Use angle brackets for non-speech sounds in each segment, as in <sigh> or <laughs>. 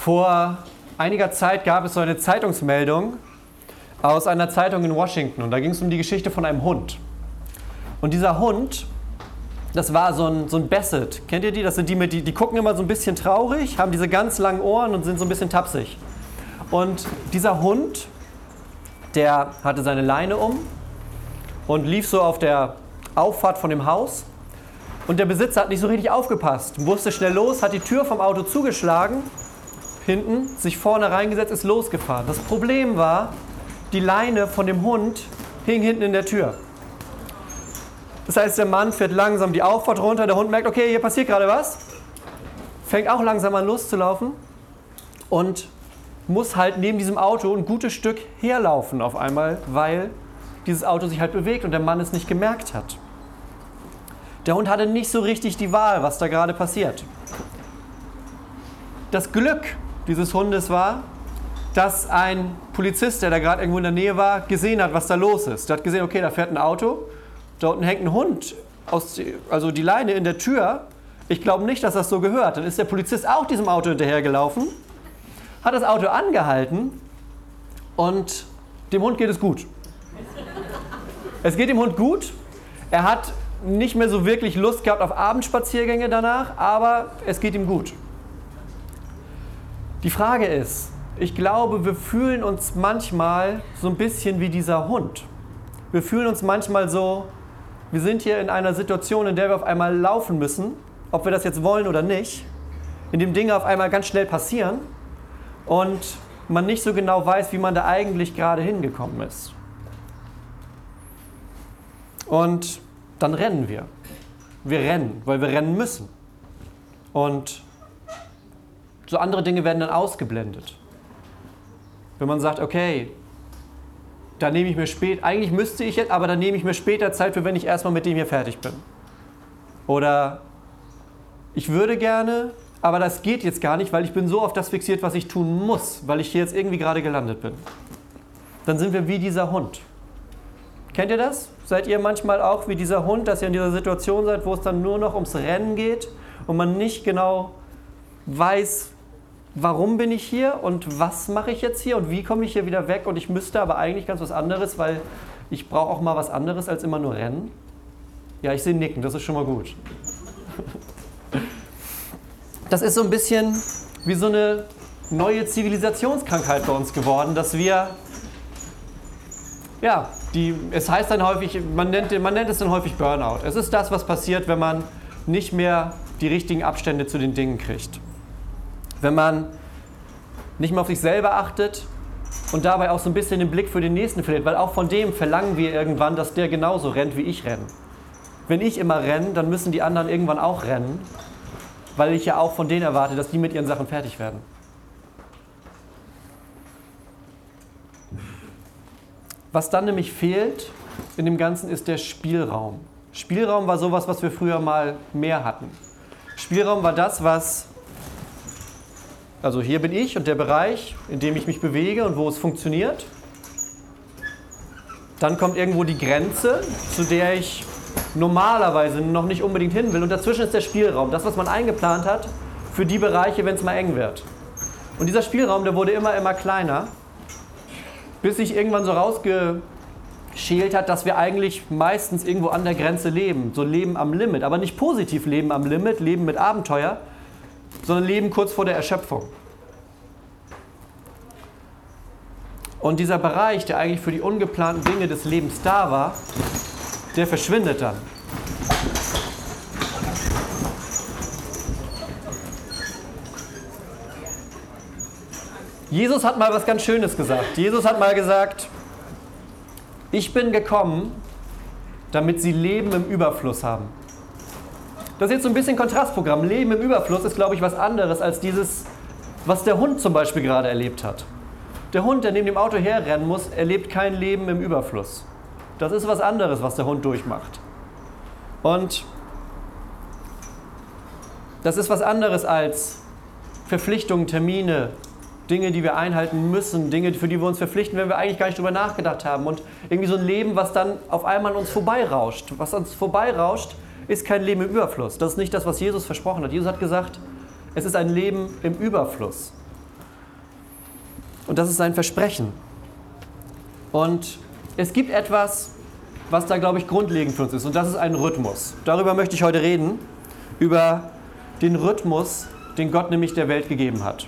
Vor einiger Zeit gab es so eine Zeitungsmeldung aus einer Zeitung in Washington und da ging es um die Geschichte von einem Hund. Und dieser Hund, das war so ein, so ein Basset. Kennt ihr die? Das sind die, mit, die, die gucken immer so ein bisschen traurig, haben diese ganz langen Ohren und sind so ein bisschen tapsig. Und dieser Hund, der hatte seine Leine um und lief so auf der Auffahrt von dem Haus. Und der Besitzer hat nicht so richtig aufgepasst, musste schnell los, hat die Tür vom Auto zugeschlagen hinten, sich vorne reingesetzt, ist losgefahren. Das Problem war, die Leine von dem Hund hing hinten in der Tür. Das heißt, der Mann fährt langsam die Auffahrt runter, der Hund merkt, okay, hier passiert gerade was, fängt auch langsam an loszulaufen und muss halt neben diesem Auto ein gutes Stück herlaufen auf einmal, weil dieses Auto sich halt bewegt und der Mann es nicht gemerkt hat. Der Hund hatte nicht so richtig die Wahl, was da gerade passiert. Das Glück dieses Hundes war, dass ein Polizist, der da gerade irgendwo in der Nähe war, gesehen hat, was da los ist. Der hat gesehen, okay, da fährt ein Auto, da unten hängt ein Hund, aus, also die Leine in der Tür. Ich glaube nicht, dass das so gehört. Dann ist der Polizist auch diesem Auto hinterhergelaufen, hat das Auto angehalten und dem Hund geht es gut. Es geht dem Hund gut. Er hat nicht mehr so wirklich Lust gehabt auf Abendspaziergänge danach, aber es geht ihm gut. Die Frage ist, ich glaube, wir fühlen uns manchmal so ein bisschen wie dieser Hund. Wir fühlen uns manchmal so, wir sind hier in einer Situation, in der wir auf einmal laufen müssen, ob wir das jetzt wollen oder nicht, in dem Dinge auf einmal ganz schnell passieren und man nicht so genau weiß, wie man da eigentlich gerade hingekommen ist. Und dann rennen wir. Wir rennen, weil wir rennen müssen. Und so andere Dinge werden dann ausgeblendet. Wenn man sagt, okay, da nehme ich mir später, eigentlich müsste ich jetzt, aber dann nehme ich mir später Zeit für, wenn ich erstmal mit dem hier fertig bin. Oder ich würde gerne, aber das geht jetzt gar nicht, weil ich bin so auf das fixiert, was ich tun muss, weil ich hier jetzt irgendwie gerade gelandet bin. Dann sind wir wie dieser Hund. Kennt ihr das? Seid ihr manchmal auch wie dieser Hund, dass ihr in dieser Situation seid, wo es dann nur noch ums Rennen geht und man nicht genau weiß, warum bin ich hier und was mache ich jetzt hier und wie komme ich hier wieder weg und ich müsste aber eigentlich ganz was anderes, weil ich brauche auch mal was anderes als immer nur rennen. Ja, ich sehe nicken, das ist schon mal gut. <laughs> Das ist so ein bisschen wie so eine neue Zivilisationskrankheit bei uns geworden, dass wir, ja, die, es heißt dann häufig, man nennt, man nennt es dann häufig Burnout. Es ist das, was passiert, wenn man nicht mehr die richtigen Abstände zu den Dingen kriegt wenn man nicht mehr auf sich selber achtet und dabei auch so ein bisschen den Blick für den Nächsten verliert, weil auch von dem verlangen wir irgendwann, dass der genauso rennt, wie ich renne. Wenn ich immer renne, dann müssen die anderen irgendwann auch rennen, weil ich ja auch von denen erwarte, dass die mit ihren Sachen fertig werden. Was dann nämlich fehlt in dem Ganzen ist der Spielraum. Spielraum war sowas, was wir früher mal mehr hatten. Spielraum war das, was also hier bin ich und der Bereich, in dem ich mich bewege und wo es funktioniert. Dann kommt irgendwo die Grenze, zu der ich normalerweise noch nicht unbedingt hin will. Und dazwischen ist der Spielraum, das, was man eingeplant hat für die Bereiche, wenn es mal eng wird. Und dieser Spielraum, der wurde immer, immer kleiner, bis sich irgendwann so rausgeschält hat, dass wir eigentlich meistens irgendwo an der Grenze leben. So leben am Limit. Aber nicht positiv leben am Limit, leben mit Abenteuer, sondern leben kurz vor der Erschöpfung. Und dieser Bereich, der eigentlich für die ungeplanten Dinge des Lebens da war, der verschwindet dann. Jesus hat mal was ganz Schönes gesagt. Jesus hat mal gesagt, ich bin gekommen, damit sie Leben im Überfluss haben. Das ist jetzt so ein bisschen Kontrastprogramm. Leben im Überfluss ist, glaube ich, was anderes als dieses, was der Hund zum Beispiel gerade erlebt hat. Der Hund, der neben dem Auto herrennen muss, erlebt kein Leben im Überfluss. Das ist was anderes, was der Hund durchmacht. Und das ist was anderes als Verpflichtungen, Termine, Dinge, die wir einhalten müssen, Dinge, für die wir uns verpflichten, wenn wir eigentlich gar nicht drüber nachgedacht haben. Und irgendwie so ein Leben, was dann auf einmal an uns vorbeirauscht. Was uns vorbeirauscht, ist kein Leben im Überfluss. Das ist nicht das, was Jesus versprochen hat. Jesus hat gesagt, es ist ein Leben im Überfluss. Und das ist sein Versprechen. Und es gibt etwas, was da, glaube ich, grundlegend für uns ist. Und das ist ein Rhythmus. Darüber möchte ich heute reden. Über den Rhythmus, den Gott nämlich der Welt gegeben hat.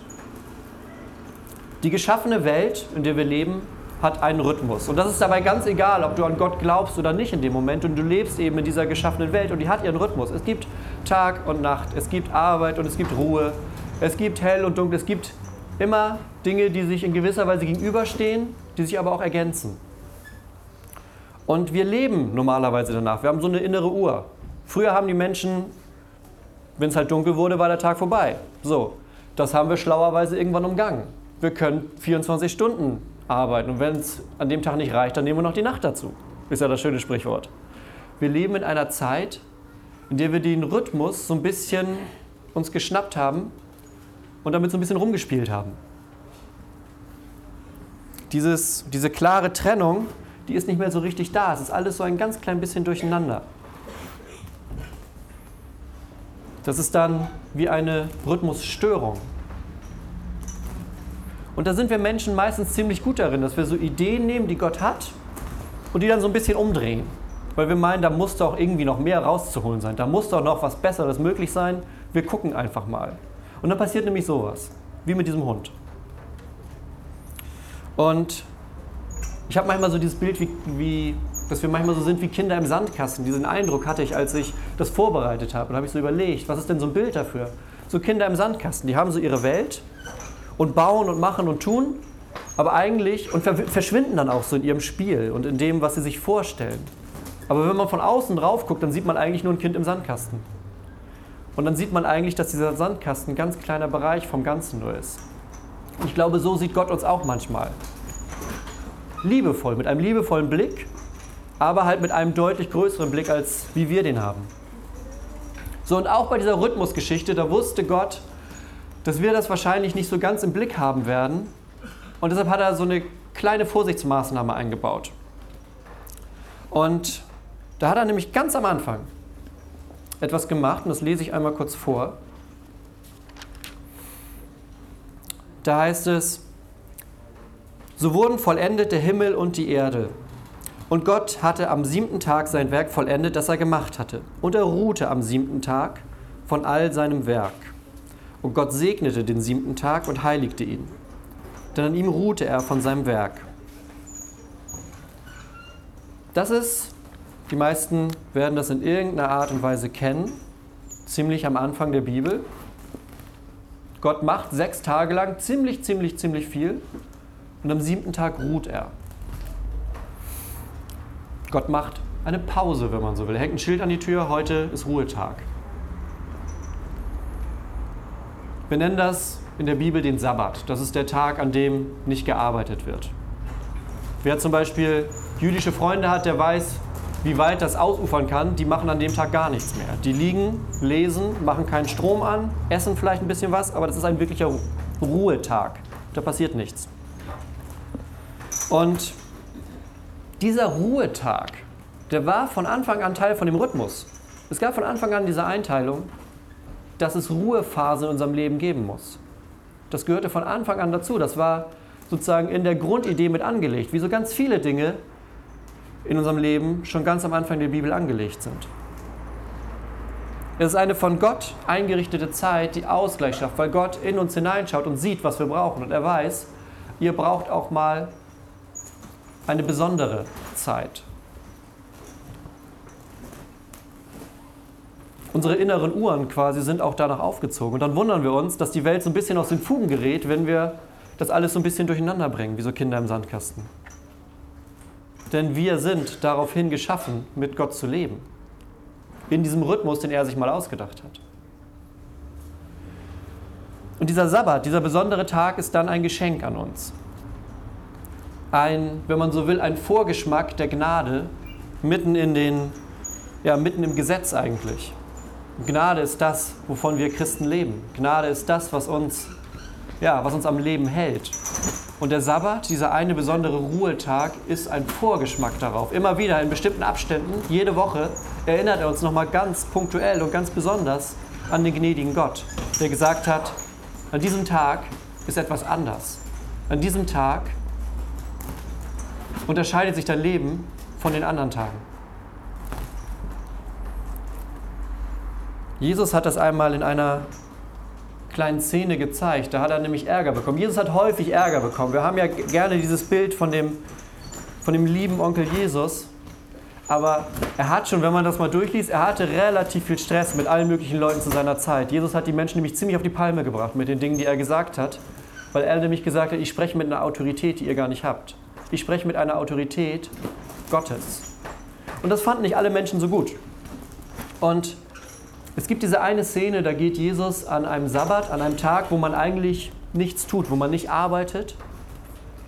Die geschaffene Welt, in der wir leben, hat einen Rhythmus. Und das ist dabei ganz egal, ob du an Gott glaubst oder nicht in dem Moment. Und du lebst eben in dieser geschaffenen Welt und die hat ihren Rhythmus. Es gibt Tag und Nacht, es gibt Arbeit und es gibt Ruhe, es gibt hell und dunkel, es gibt immer Dinge, die sich in gewisser Weise gegenüberstehen, die sich aber auch ergänzen. Und wir leben normalerweise danach. Wir haben so eine innere Uhr. Früher haben die Menschen, wenn es halt dunkel wurde, war der Tag vorbei. So, das haben wir schlauerweise irgendwann umgangen. Wir können 24 Stunden arbeiten und wenn es an dem Tag nicht reicht, dann nehmen wir noch die Nacht dazu. Ist ja das schöne Sprichwort. Wir leben in einer Zeit, in der wir den Rhythmus so ein bisschen uns geschnappt haben und damit so ein bisschen rumgespielt haben. Dieses, diese klare Trennung, die ist nicht mehr so richtig da. Es ist alles so ein ganz klein bisschen durcheinander. Das ist dann wie eine Rhythmusstörung. Und da sind wir Menschen meistens ziemlich gut darin, dass wir so Ideen nehmen, die Gott hat, und die dann so ein bisschen umdrehen. Weil wir meinen, da muss doch irgendwie noch mehr rauszuholen sein. Da muss doch noch was Besseres möglich sein. Wir gucken einfach mal. Und dann passiert nämlich sowas, wie mit diesem Hund. Und ich habe manchmal so dieses Bild, wie, wie, dass wir manchmal so sind wie Kinder im Sandkasten. Diesen Eindruck hatte ich, als ich das vorbereitet habe. Und habe ich so überlegt, was ist denn so ein Bild dafür? So Kinder im Sandkasten, die haben so ihre Welt und bauen und machen und tun, aber eigentlich und verschwinden dann auch so in ihrem Spiel und in dem, was sie sich vorstellen. Aber wenn man von außen drauf guckt, dann sieht man eigentlich nur ein Kind im Sandkasten. Und dann sieht man eigentlich, dass dieser Sandkasten ein ganz kleiner Bereich vom Ganzen nur ist. Ich glaube, so sieht Gott uns auch manchmal. Liebevoll, mit einem liebevollen Blick, aber halt mit einem deutlich größeren Blick, als wie wir den haben. So, und auch bei dieser Rhythmusgeschichte, da wusste Gott, dass wir das wahrscheinlich nicht so ganz im Blick haben werden. Und deshalb hat er so eine kleine Vorsichtsmaßnahme eingebaut. Und da hat er nämlich ganz am Anfang etwas gemacht, und das lese ich einmal kurz vor. Da heißt es, so wurden vollendet der Himmel und die Erde. Und Gott hatte am siebten Tag sein Werk vollendet, das er gemacht hatte. Und er ruhte am siebten Tag von all seinem Werk. Und Gott segnete den siebten Tag und heiligte ihn. Denn an ihm ruhte er von seinem Werk. Das ist, die meisten werden das in irgendeiner Art und Weise kennen, ziemlich am Anfang der Bibel. Gott macht sechs Tage lang ziemlich, ziemlich, ziemlich viel und am siebten Tag ruht er. Gott macht eine Pause, wenn man so will. Er hängt ein Schild an die Tür, heute ist Ruhetag. Wir nennen das in der Bibel den Sabbat. Das ist der Tag, an dem nicht gearbeitet wird. Wer zum Beispiel jüdische Freunde hat, der weiß, wie weit das ausufern kann. Die machen an dem Tag gar nichts mehr. Die liegen, lesen, machen keinen Strom an, essen vielleicht ein bisschen was, aber das ist ein wirklicher Ruhetag. Da passiert nichts. Und dieser Ruhetag, der war von Anfang an Teil von dem Rhythmus. Es gab von Anfang an diese Einteilung, dass es Ruhephasen in unserem Leben geben muss. Das gehörte von Anfang an dazu. Das war sozusagen in der Grundidee mit angelegt, wie so ganz viele Dinge in unserem Leben schon ganz am Anfang der Bibel angelegt sind. Es ist eine von Gott eingerichtete Zeit, die Ausgleich schafft, weil Gott in uns hineinschaut und sieht, was wir brauchen. Und er weiß, ihr braucht auch mal eine besondere Zeit. Unsere inneren Uhren quasi sind auch danach aufgezogen. Und dann wundern wir uns, dass die Welt so ein bisschen aus den Fugen gerät, wenn wir das alles so ein bisschen durcheinander bringen, wie so Kinder im Sandkasten. Denn wir sind daraufhin geschaffen, mit Gott zu leben. In diesem Rhythmus, den er sich mal ausgedacht hat. Und dieser Sabbat, dieser besondere Tag ist dann ein Geschenk an uns. Ein, wenn man so will, ein Vorgeschmack der Gnade mitten in den, ja, mitten im Gesetz eigentlich. Gnade ist das, wovon wir Christen leben. Gnade ist das, was uns, ja, was uns am Leben hält. Und der Sabbat, dieser eine besondere Ruhetag, ist ein Vorgeschmack darauf. Immer wieder in bestimmten Abständen, jede Woche, erinnert er uns nochmal ganz punktuell und ganz besonders an den gnädigen Gott, der gesagt hat, an diesem Tag ist etwas anders. an diesem Tag unterscheidet sich dein Leben von den anderen Tagen. Jesus hat das einmal in einer kleinen Szene gezeigt. Da hat er nämlich Ärger bekommen. Jesus hat häufig Ärger bekommen. Wir haben ja gerne dieses Bild von dem, von dem lieben Onkel Jesus. Aber er hat schon, wenn man das mal durchliest, er hatte relativ viel Stress mit allen möglichen Leuten zu seiner Zeit. Jesus hat die Menschen nämlich ziemlich auf die Palme gebracht mit den Dingen, die er gesagt hat. Weil er nämlich gesagt hat, ich spreche mit einer Autorität, die ihr gar nicht habt. Ich spreche mit einer Autorität Gottes. Und das fanden nicht alle Menschen so gut. Und es gibt diese eine Szene, da geht Jesus an einem Sabbat, an einem Tag, wo man eigentlich nichts tut, wo man nicht arbeitet,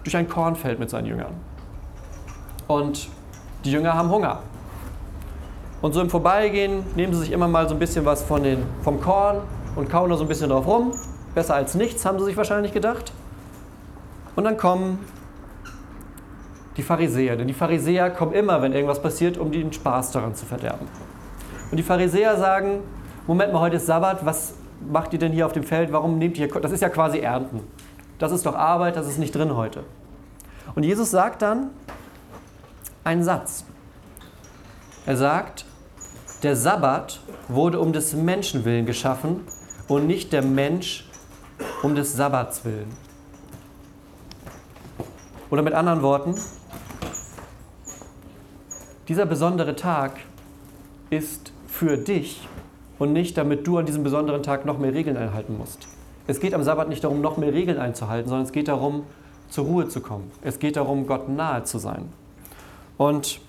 durch ein Kornfeld mit seinen Jüngern. Und die Jünger haben Hunger. Und so im Vorbeigehen nehmen sie sich immer mal so ein bisschen was von den, vom Korn und kauen da so ein bisschen drauf rum. Besser als nichts, haben sie sich wahrscheinlich gedacht. Und dann kommen die Pharisäer. Denn die Pharisäer kommen immer, wenn irgendwas passiert, um den Spaß daran zu verderben. Und die Pharisäer sagen, Moment mal, heute ist Sabbat, was macht ihr denn hier auf dem Feld? Warum nehmt ihr, das ist ja quasi Ernten. Das ist doch Arbeit, das ist nicht drin heute. Und Jesus sagt dann einen Satz. Er sagt, der Sabbat wurde um des Menschen willen geschaffen und nicht der Mensch um des Sabbats willen. Oder mit anderen Worten, dieser besondere Tag ist für dich und nicht, damit du an diesem besonderen Tag noch mehr Regeln einhalten musst. Es geht am Sabbat nicht darum, noch mehr Regeln einzuhalten, sondern es geht darum, zur Ruhe zu kommen. Es geht darum, Gott nahe zu sein. Und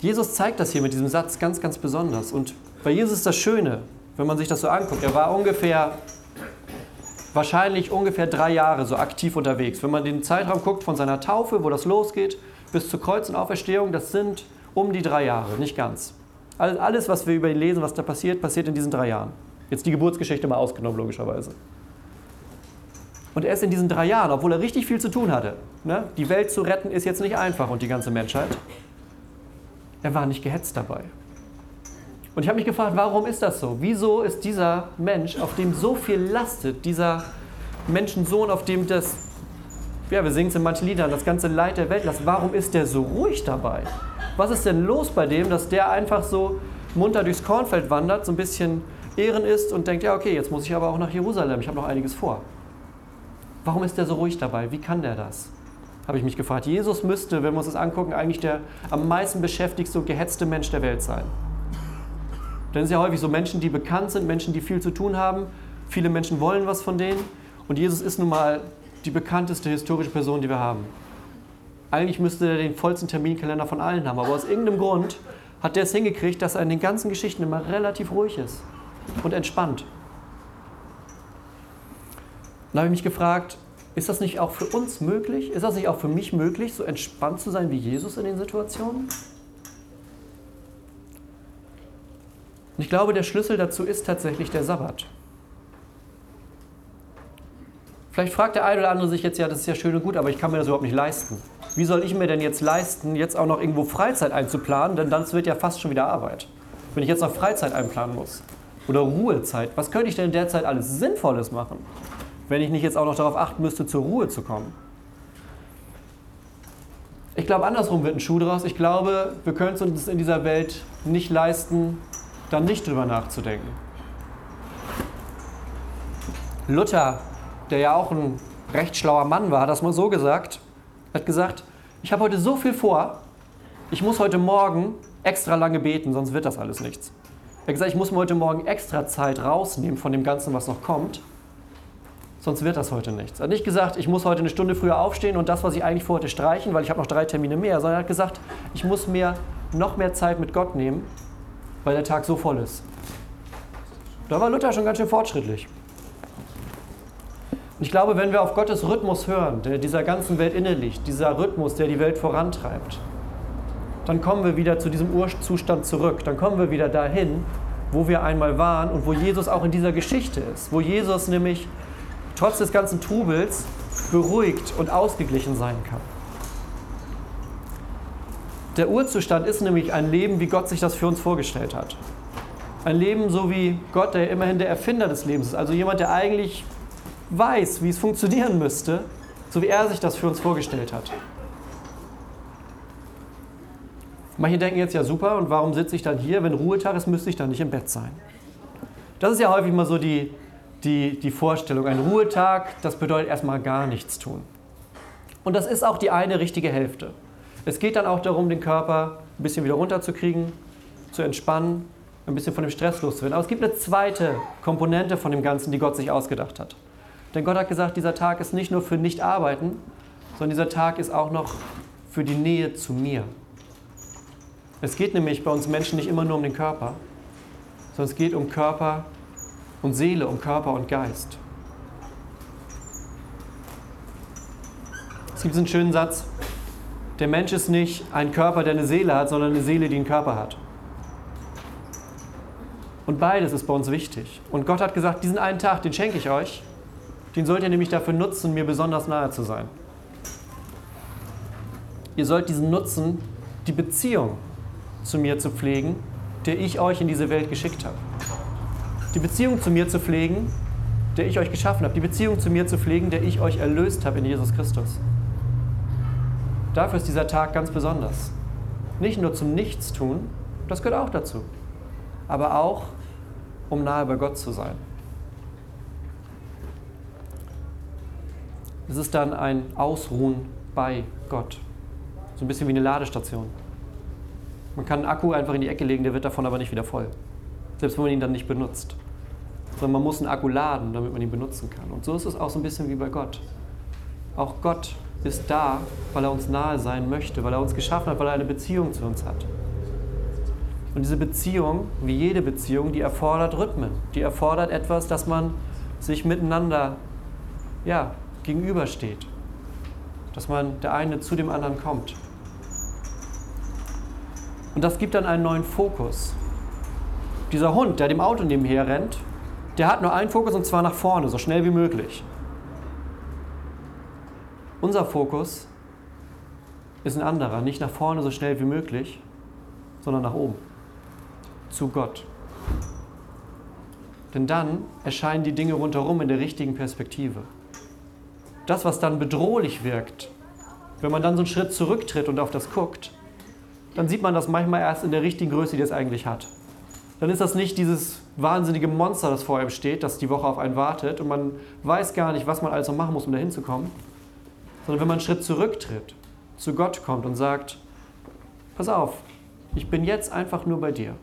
Jesus zeigt das hier mit diesem Satz ganz, ganz besonders. Und bei Jesus ist das Schöne, wenn man sich das so anguckt. Er war ungefähr, wahrscheinlich ungefähr drei Jahre so aktiv unterwegs. Wenn man den Zeitraum guckt von seiner Taufe, wo das losgeht, bis zur Kreuz und Auferstehung, das sind um die drei Jahre, nicht ganz. Alles, was wir über ihn lesen, was da passiert, passiert in diesen drei Jahren. Jetzt die Geburtsgeschichte mal ausgenommen, logischerweise. Und erst in diesen drei Jahren, obwohl er richtig viel zu tun hatte, ne, die Welt zu retten ist jetzt nicht einfach und die ganze Menschheit, er war nicht gehetzt dabei. Und ich habe mich gefragt, warum ist das so? Wieso ist dieser Mensch, auf dem so viel lastet, dieser Menschensohn, auf dem das, ja, wir singen es in manchen Liedern, das ganze Leid der Welt lastet, warum ist der so ruhig dabei? Was ist denn los bei dem, dass der einfach so munter durchs Kornfeld wandert, so ein bisschen Ehren ist und denkt, ja, okay, jetzt muss ich aber auch nach Jerusalem, ich habe noch einiges vor. Warum ist der so ruhig dabei? Wie kann der das? Habe ich mich gefragt. Jesus müsste, wenn wir uns das angucken, eigentlich der am meisten beschäftigste und gehetzte Mensch der Welt sein. Denn es ist ja häufig so Menschen, die bekannt sind, Menschen, die viel zu tun haben. Viele Menschen wollen was von denen. Und Jesus ist nun mal die bekannteste historische Person, die wir haben. Eigentlich müsste er den vollsten Terminkalender von allen haben, aber aus irgendeinem Grund hat der es hingekriegt, dass er in den ganzen Geschichten immer relativ ruhig ist und entspannt. Dann habe ich mich gefragt, ist das nicht auch für uns möglich? Ist das nicht auch für mich möglich, so entspannt zu sein wie Jesus in den Situationen? Und ich glaube, der Schlüssel dazu ist tatsächlich der Sabbat. Vielleicht fragt der eine oder andere sich jetzt, ja, das ist ja schön und gut, aber ich kann mir das überhaupt nicht leisten. Wie soll ich mir denn jetzt leisten, jetzt auch noch irgendwo Freizeit einzuplanen? Denn das wird ja fast schon wieder Arbeit. Wenn ich jetzt noch Freizeit einplanen muss oder Ruhezeit, was könnte ich denn in der Zeit alles Sinnvolles machen, wenn ich nicht jetzt auch noch darauf achten müsste, zur Ruhe zu kommen? Ich glaube, andersrum wird ein Schuh draus. Ich glaube, wir können es uns in dieser Welt nicht leisten, dann nicht drüber nachzudenken. Luther, der ja auch ein recht schlauer Mann war, hat das mal so gesagt. Hat gesagt, ich habe heute so viel vor, ich muss heute Morgen extra lange beten, sonst wird das alles nichts. Er hat gesagt, ich muss mir heute Morgen extra Zeit rausnehmen von dem Ganzen, was noch kommt, sonst wird das heute nichts. Er hat nicht gesagt, ich muss heute eine Stunde früher aufstehen und das, was ich eigentlich vorhatte, streichen, weil ich habe noch drei Termine mehr, sondern er hat gesagt, ich muss mir noch mehr Zeit mit Gott nehmen, weil der Tag so voll ist. Da war Luther schon ganz schön fortschrittlich. Und ich glaube, wenn wir auf Gottes Rhythmus hören, der dieser ganzen Welt inne liegt, dieser Rhythmus, der die Welt vorantreibt, dann kommen wir wieder zu diesem Urzustand zurück. Dann kommen wir wieder dahin, wo wir einmal waren und wo Jesus auch in dieser Geschichte ist. Wo Jesus nämlich trotz des ganzen Trubels beruhigt und ausgeglichen sein kann. Der Urzustand ist nämlich ein Leben, wie Gott sich das für uns vorgestellt hat. Ein Leben so wie Gott, der immerhin der Erfinder des Lebens ist. Also jemand, der eigentlich weiß, wie es funktionieren müsste, so wie er sich das für uns vorgestellt hat. Manche denken jetzt, ja super, und warum sitze ich dann hier? Wenn Ruhetag ist, müsste ich dann nicht im Bett sein. Das ist ja häufig mal so die, die, die Vorstellung. Ein Ruhetag, das bedeutet erstmal gar nichts tun. Und das ist auch die eine richtige Hälfte. Es geht dann auch darum, den Körper ein bisschen wieder runterzukriegen, zu entspannen, ein bisschen von dem Stress loszuwerden. Aber es gibt eine zweite Komponente von dem Ganzen, die Gott sich ausgedacht hat. Denn Gott hat gesagt, dieser Tag ist nicht nur für Nicht-Arbeiten, sondern dieser Tag ist auch noch für die Nähe zu mir. Es geht nämlich bei uns Menschen nicht immer nur um den Körper, sondern es geht um Körper und Seele, um Körper und Geist. Es gibt einen schönen Satz, der Mensch ist nicht ein Körper, der eine Seele hat, sondern eine Seele, die einen Körper hat. Und beides ist bei uns wichtig. Und Gott hat gesagt, diesen einen Tag, den schenke ich euch. Den sollt ihr nämlich dafür nutzen, mir besonders nahe zu sein. Ihr sollt diesen nutzen, die Beziehung zu mir zu pflegen, der ich euch in diese Welt geschickt habe. Die Beziehung zu mir zu pflegen, der ich euch geschaffen habe. Die Beziehung zu mir zu pflegen, der ich euch erlöst habe in Jesus Christus. Dafür ist dieser Tag ganz besonders. Nicht nur zum Nichtstun, das gehört auch dazu, aber auch, um nahe bei Gott zu sein. Es ist dann ein Ausruhen bei Gott. So ein bisschen wie eine Ladestation. Man kann einen Akku einfach in die Ecke legen, der wird davon aber nicht wieder voll. Selbst wenn man ihn dann nicht benutzt. Sondern man muss einen Akku laden, damit man ihn benutzen kann. Und so ist es auch so ein bisschen wie bei Gott. Auch Gott ist da, weil er uns nahe sein möchte, weil er uns geschaffen hat, weil er eine Beziehung zu uns hat. Und diese Beziehung, wie jede Beziehung, die erfordert Rhythmen. Die erfordert etwas, dass man sich miteinander ja, gegenübersteht. Dass man der eine zu dem anderen kommt. Und das gibt dann einen neuen Fokus. Dieser Hund, der dem Auto nebenher rennt, der hat nur einen Fokus und zwar nach vorne, so schnell wie möglich. Unser Fokus ist ein anderer, nicht nach vorne so schnell wie möglich, sondern nach oben, zu Gott. Denn dann erscheinen die Dinge rundherum in der richtigen Perspektive. Das, was dann bedrohlich wirkt, wenn man dann so einen Schritt zurücktritt und auf das guckt, dann sieht man das manchmal erst in der richtigen Größe, die es eigentlich hat. Dann ist das nicht dieses wahnsinnige Monster, das vor einem steht, das die Woche auf einen wartet und man weiß gar nicht, was man also machen muss, um dahin zu kommen. Sondern wenn man einen Schritt zurücktritt, zu Gott kommt und sagt, pass auf, ich bin jetzt einfach nur bei dir.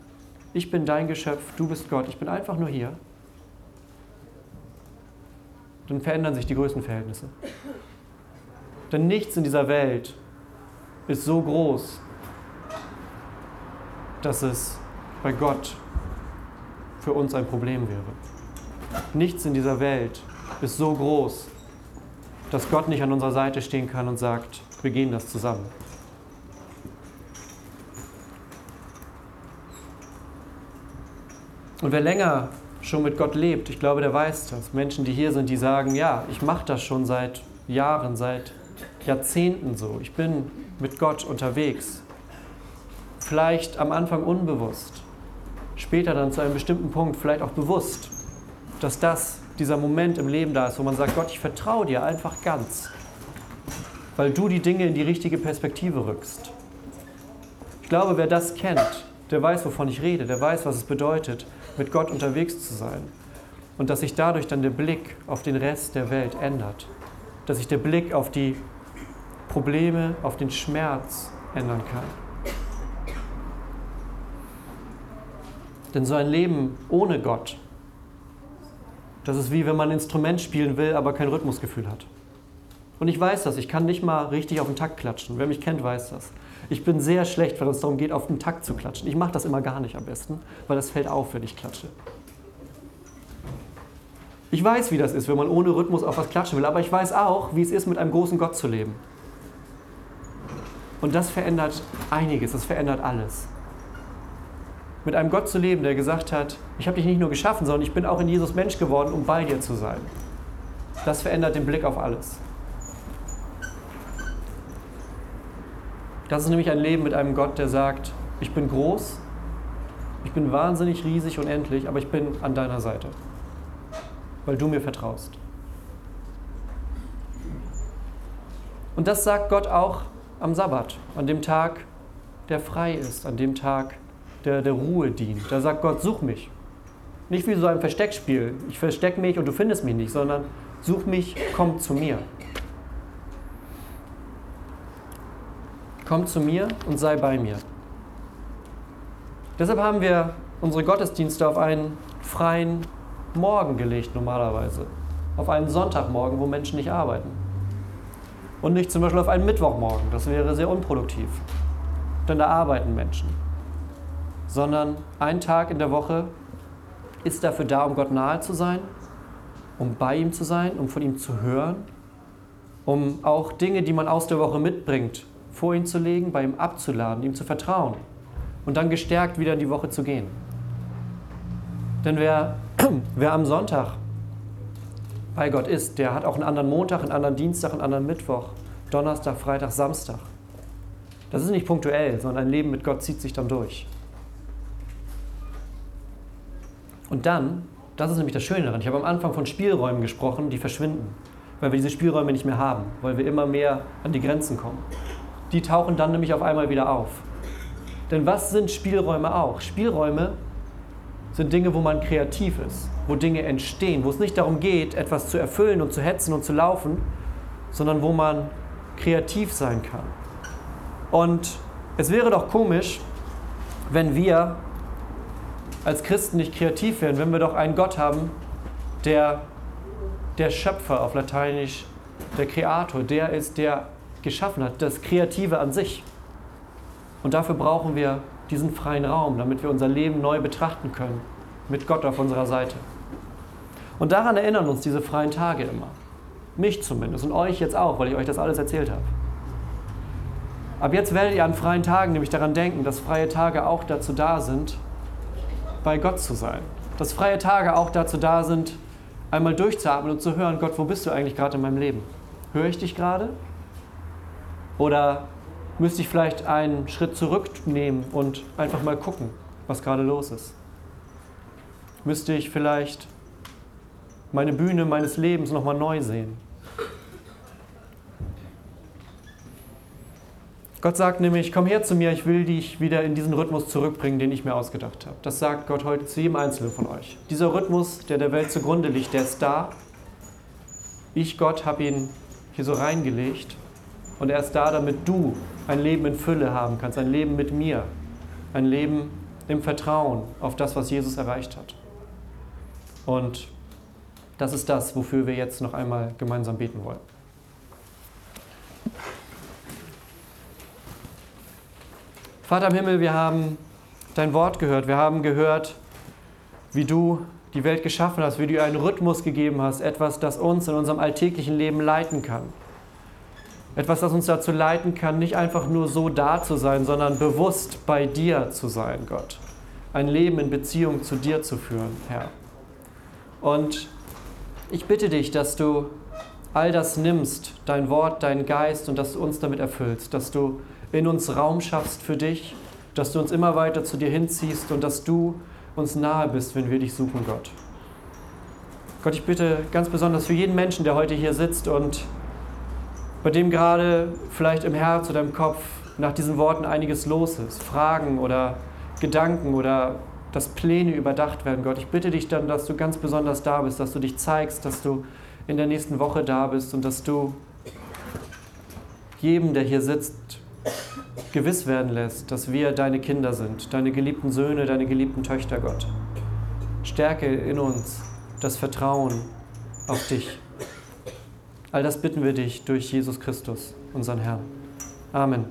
Ich bin dein Geschöpf, du bist Gott, ich bin einfach nur hier. Dann verändern sich die Größenverhältnisse. Denn nichts in dieser Welt ist so groß, dass es bei Gott für uns ein Problem wäre. Nichts in dieser Welt ist so groß, dass Gott nicht an unserer Seite stehen kann und sagt, wir gehen das zusammen. Und wer länger schon mit Gott lebt, ich glaube, der weiß das. Menschen, die hier sind, die sagen, ja, ich mache das schon seit Jahren, seit Jahrzehnten so. Ich bin mit Gott unterwegs vielleicht am Anfang unbewusst, später dann zu einem bestimmten Punkt vielleicht auch bewusst, dass das dieser Moment im Leben da ist, wo man sagt, Gott, ich vertraue dir einfach ganz, weil du die Dinge in die richtige Perspektive rückst. Ich glaube, wer das kennt, der weiß, wovon ich rede, der weiß, was es bedeutet, mit Gott unterwegs zu sein und dass sich dadurch dann der Blick auf den Rest der Welt ändert, dass sich der Blick auf die Probleme, auf den Schmerz ändern kann. Denn so ein Leben ohne Gott, das ist wie wenn man ein Instrument spielen will, aber kein Rhythmusgefühl hat. Und ich weiß das, ich kann nicht mal richtig auf den Takt klatschen. Wer mich kennt, weiß das. Ich bin sehr schlecht, wenn es darum geht, auf den Takt zu klatschen. Ich mache das immer gar nicht am besten, weil das fällt auf, wenn ich klatsche. Ich weiß, wie das ist, wenn man ohne Rhythmus auf was klatschen will, aber ich weiß auch, wie es ist, mit einem großen Gott zu leben. Und das verändert einiges, das verändert alles mit einem Gott zu leben, der gesagt hat, ich habe dich nicht nur geschaffen, sondern ich bin auch in Jesus Mensch geworden, um bei dir zu sein. Das verändert den Blick auf alles. Das ist nämlich ein Leben mit einem Gott, der sagt, ich bin groß, ich bin wahnsinnig riesig und endlich, aber ich bin an deiner Seite, weil du mir vertraust. Und das sagt Gott auch am Sabbat, an dem Tag, der frei ist, an dem Tag, der der Ruhe dient. Da sagt Gott, such mich. Nicht wie so ein Versteckspiel, ich verstecke mich und du findest mich nicht, sondern such mich, komm zu mir. Komm zu mir und sei bei mir. Deshalb haben wir unsere Gottesdienste auf einen freien Morgen gelegt normalerweise. Auf einen Sonntagmorgen, wo Menschen nicht arbeiten. Und nicht zum Beispiel auf einen Mittwochmorgen. Das wäre sehr unproduktiv. Denn da arbeiten Menschen. Sondern ein Tag in der Woche ist dafür da, um Gott nahe zu sein, um bei ihm zu sein, um von ihm zu hören, um auch Dinge, die man aus der Woche mitbringt, vor ihn zu legen, bei ihm abzuladen, ihm zu vertrauen und dann gestärkt wieder in die Woche zu gehen. Denn wer, <clears throat> wer am Sonntag bei Gott ist, der hat auch einen anderen Montag, einen anderen Dienstag, einen anderen Mittwoch, Donnerstag, Freitag, Samstag. Das ist nicht punktuell, sondern ein Leben mit Gott zieht sich dann durch. Und dann, das ist nämlich das Schöne daran, ich habe am Anfang von Spielräumen gesprochen, die verschwinden, weil wir diese Spielräume nicht mehr haben, weil wir immer mehr an die Grenzen kommen. Die tauchen dann nämlich auf einmal wieder auf. Denn was sind Spielräume auch? Spielräume sind Dinge, wo man kreativ ist, wo Dinge entstehen, wo es nicht darum geht, etwas zu erfüllen und zu hetzen und zu laufen, sondern wo man kreativ sein kann. Und es wäre doch komisch, wenn wir als Christen nicht kreativ wären, wenn wir doch einen Gott haben, der der Schöpfer auf Lateinisch, der Kreator, der ist, der geschaffen hat, das Kreative an sich. Und dafür brauchen wir diesen freien Raum, damit wir unser Leben neu betrachten können, mit Gott auf unserer Seite. Und daran erinnern uns diese freien Tage immer. Mich zumindest und euch jetzt auch, weil ich euch das alles erzählt habe. Ab jetzt werdet ihr an freien Tagen nämlich daran denken, dass freie Tage auch dazu da sind, bei Gott zu sein. Dass freie Tage auch dazu da sind, einmal durchzuatmen und zu hören, Gott, wo bist du eigentlich gerade in meinem Leben? Höre ich dich gerade? Oder müsste ich vielleicht einen Schritt zurücknehmen und einfach mal gucken, was gerade los ist? Müsste ich vielleicht meine Bühne meines Lebens nochmal neu sehen? Gott sagt nämlich, komm her zu mir, ich will dich wieder in diesen Rhythmus zurückbringen, den ich mir ausgedacht habe. Das sagt Gott heute zu jedem Einzelnen von euch. Dieser Rhythmus, der der Welt zugrunde liegt, der ist da. Ich, Gott, habe ihn hier so reingelegt und er ist da, damit du ein Leben in Fülle haben kannst, ein Leben mit mir, ein Leben im Vertrauen auf das, was Jesus erreicht hat. Und das ist das, wofür wir jetzt noch einmal gemeinsam beten wollen. Vater im Himmel, wir haben dein Wort gehört. Wir haben gehört, wie du die Welt geschaffen hast, wie du einen Rhythmus gegeben hast, etwas, das uns in unserem alltäglichen Leben leiten kann. Etwas, das uns dazu leiten kann, nicht einfach nur so da zu sein, sondern bewusst bei dir zu sein, Gott. Ein Leben in Beziehung zu dir zu führen, Herr. Und ich bitte dich, dass du all das nimmst, dein Wort, dein Geist, und dass du uns damit erfüllst, dass du in uns Raum schaffst für dich, dass du uns immer weiter zu dir hinziehst und dass du uns nahe bist, wenn wir dich suchen, Gott. Gott, ich bitte ganz besonders für jeden Menschen, der heute hier sitzt und bei dem gerade vielleicht im Herz oder im Kopf nach diesen Worten einiges los ist, Fragen oder Gedanken oder dass Pläne überdacht werden, Gott. Ich bitte dich dann, dass du ganz besonders da bist, dass du dich zeigst, dass du in der nächsten Woche da bist und dass du jedem, der hier sitzt, gewiss werden lässt, dass wir deine Kinder sind, deine geliebten Söhne, deine geliebten Töchter, Gott. Stärke in uns das Vertrauen auf dich. All das bitten wir dich durch Jesus Christus, unseren Herrn. Amen.